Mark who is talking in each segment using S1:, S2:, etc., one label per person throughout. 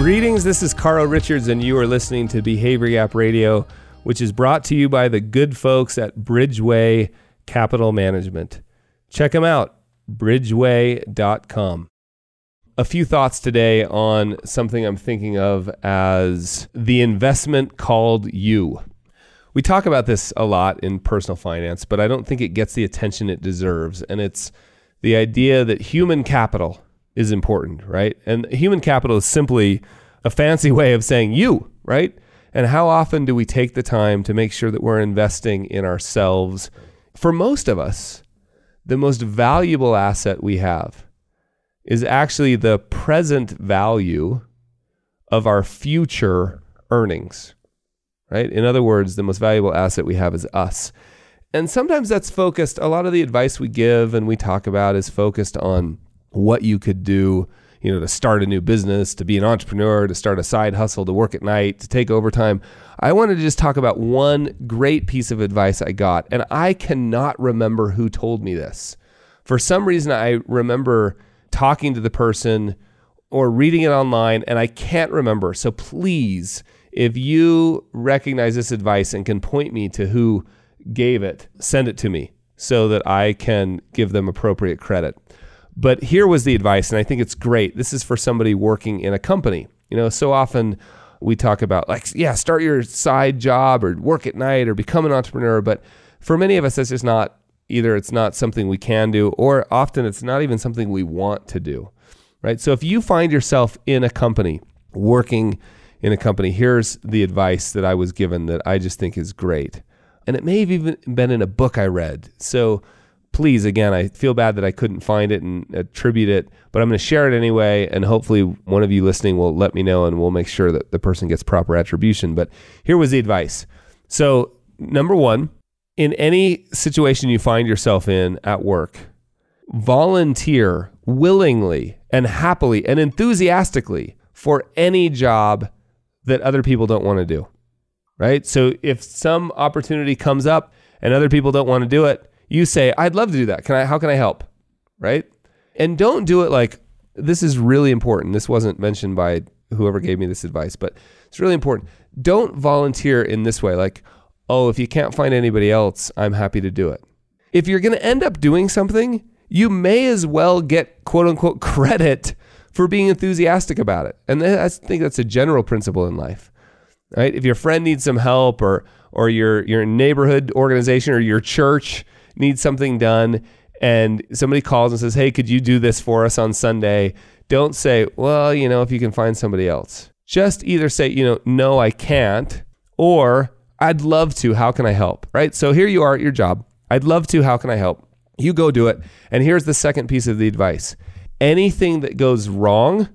S1: Greetings, this is Carl Richards, and you are listening to Behavior Gap Radio, which is brought to you by the good folks at Bridgeway Capital Management. Check them out, bridgeway.com. A few thoughts today on something I'm thinking of as the investment called you. We talk about this a lot in personal finance, but I don't think it gets the attention it deserves. And it's the idea that human capital is important, right? And human capital is simply a fancy way of saying you, right? And how often do we take the time to make sure that we're investing in ourselves? For most of us, the most valuable asset we have is actually the present value of our future earnings, right? In other words, the most valuable asset we have is us. And sometimes that's focused, a lot of the advice we give and we talk about is focused on what you could do, you know, to start a new business, to be an entrepreneur, to start a side hustle, to work at night, to take overtime. I wanted to just talk about one great piece of advice I got, and I cannot remember who told me this. For some reason, I remember talking to the person or reading it online, and I can't remember. So please, if you recognize this advice and can point me to who gave it, send it to me so that I can give them appropriate credit. But here was the advice, and I think it's great. This is for somebody working in a company. You know, so often we talk about like, yeah, start your side job or work at night or become an entrepreneur. But for many of us, that's just not either it's not something we can do, or often it's not even something we want to do. Right. So if you find yourself in a company working in a company, here's the advice that I was given that I just think is great. And it may have even been in a book I read. So please, again, I feel bad that I couldn't find it and attribute it, but I'm going to share it anyway. And hopefully, one of you listening will let me know and we'll make sure that the person gets proper attribution. But here was the advice. So, number one, in any situation you find yourself in at work, volunteer willingly and happily and enthusiastically for any job that other people don't want to do. Right? So, if some opportunity comes up and other people don't want to do it, you say, I'd love to do that. Can I, how can I help? Right. And don't do it like, this is really important. This wasn't mentioned by whoever gave me this advice, but it's really important. Don't volunteer in this way. Like, oh, if you can't find anybody else, I'm happy to do it. If you're going to end up doing something, you may as well get quote unquote credit for being enthusiastic about it. And I think that's a general principle in life. Right? If your friend needs some help or or your your neighborhood organization or your church need something done and somebody calls and says, Hey, could you do this for us on Sunday? Don't say, Well, you know, if you can find somebody else. Just either say, you know, no, I can't, or I'd love to. How can I help? Right? So here you are at your job. I'd love to. How can I help? You go do it. And here's the second piece of the advice anything that goes wrong,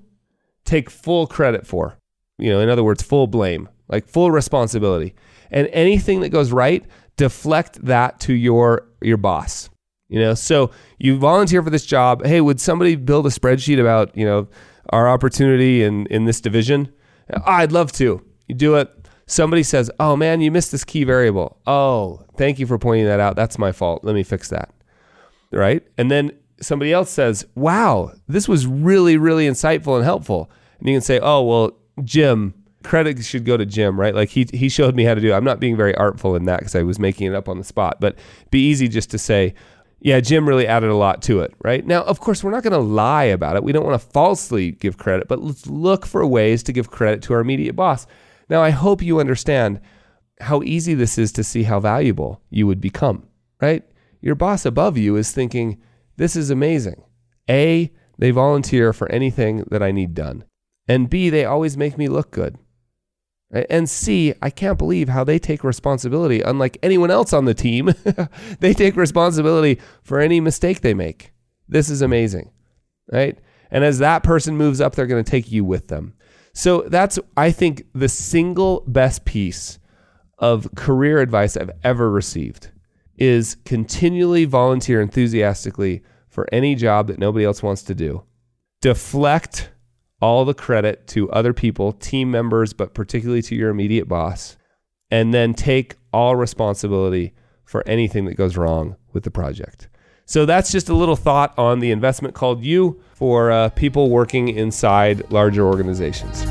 S1: take full credit for. You know, in other words, full blame, like full responsibility. And anything that goes right, deflect that to your your boss. You know, so you volunteer for this job. Hey, would somebody build a spreadsheet about, you know, our opportunity in in this division? Oh, I'd love to. You do it. Somebody says, "Oh man, you missed this key variable." Oh, thank you for pointing that out. That's my fault. Let me fix that. Right? And then somebody else says, "Wow, this was really really insightful and helpful." And you can say, "Oh, well, Jim, credit should go to Jim, right? Like he he showed me how to do it. I'm not being very artful in that because I was making it up on the spot, but be easy just to say, yeah, Jim really added a lot to it, right? Now, of course, we're not going to lie about it. We don't want to falsely give credit, but let's look for ways to give credit to our immediate boss. Now, I hope you understand how easy this is to see how valuable you would become, right? Your boss above you is thinking, this is amazing. A, they volunteer for anything that I need done. And B, they always make me look good. And C, I can't believe how they take responsibility. Unlike anyone else on the team, they take responsibility for any mistake they make. This is amazing, right? And as that person moves up, they're going to take you with them. So that's, I think, the single best piece of career advice I've ever received is continually volunteer enthusiastically for any job that nobody else wants to do. Deflect all the credit to other people, team members, but particularly to your immediate boss, and then take all responsibility for anything that goes wrong with the project. So that's just a little thought on the investment called you for uh, people working inside larger organizations.